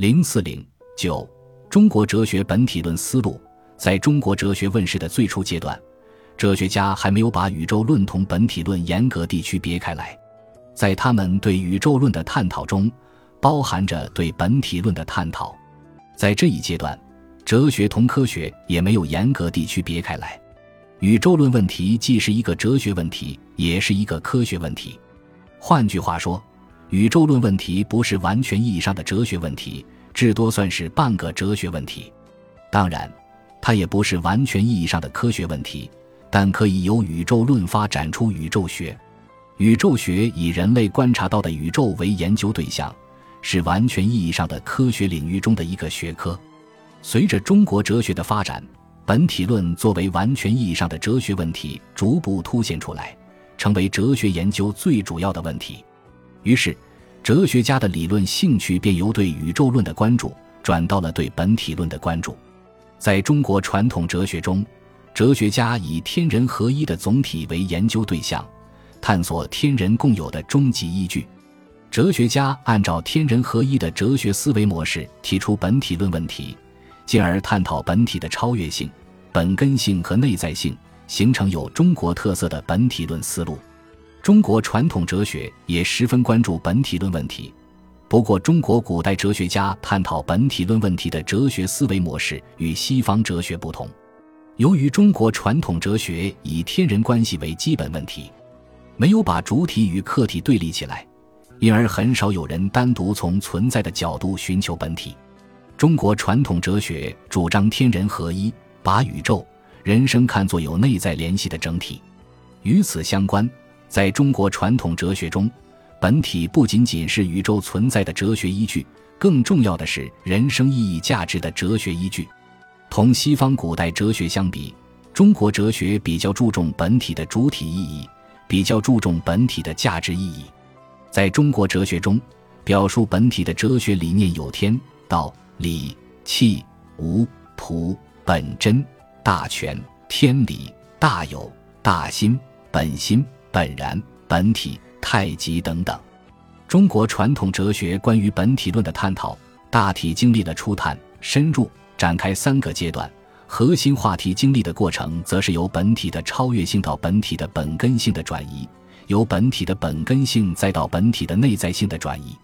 零四零九，中国哲学本体论思路，在中国哲学问世的最初阶段，哲学家还没有把宇宙论同本体论严格地区别开来，在他们对宇宙论的探讨中，包含着对本体论的探讨。在这一阶段，哲学同科学也没有严格地区别开来。宇宙论问题既是一个哲学问题，也是一个科学问题。换句话说。宇宙论问题不是完全意义上的哲学问题，至多算是半个哲学问题。当然，它也不是完全意义上的科学问题，但可以由宇宙论发展出宇宙学。宇宙学以人类观察到的宇宙为研究对象，是完全意义上的科学领域中的一个学科。随着中国哲学的发展，本体论作为完全意义上的哲学问题逐步凸显出来，成为哲学研究最主要的问题。于是，哲学家的理论兴趣便由对宇宙论的关注转到了对本体论的关注。在中国传统哲学中，哲学家以天人合一的总体为研究对象，探索天人共有的终极依据。哲学家按照天人合一的哲学思维模式提出本体论问题，进而探讨本体的超越性、本根性和内在性，形成有中国特色的本体论思路。中国传统哲学也十分关注本体论问题，不过中国古代哲学家探讨本体论问题的哲学思维模式与西方哲学不同。由于中国传统哲学以天人关系为基本问题，没有把主体与客体对立起来，因而很少有人单独从存在的角度寻求本体。中国传统哲学主张天人合一，把宇宙、人生看作有内在联系的整体。与此相关。在中国传统哲学中，本体不仅仅是宇宙存在的哲学依据，更重要的是人生意义价值的哲学依据。同西方古代哲学相比，中国哲学比较注重本体的主体意义，比较注重本体的价值意义。在中国哲学中，表述本体的哲学理念有天道、理、气、无、朴、本真、大全、天理、大有、大心、本心。本然、本体、太极等等，中国传统哲学关于本体论的探讨，大体经历了初探、深入、展开三个阶段。核心话题经历的过程，则是由本体的超越性到本体的本根性的转移，由本体的本根性再到本体的内在性的转移。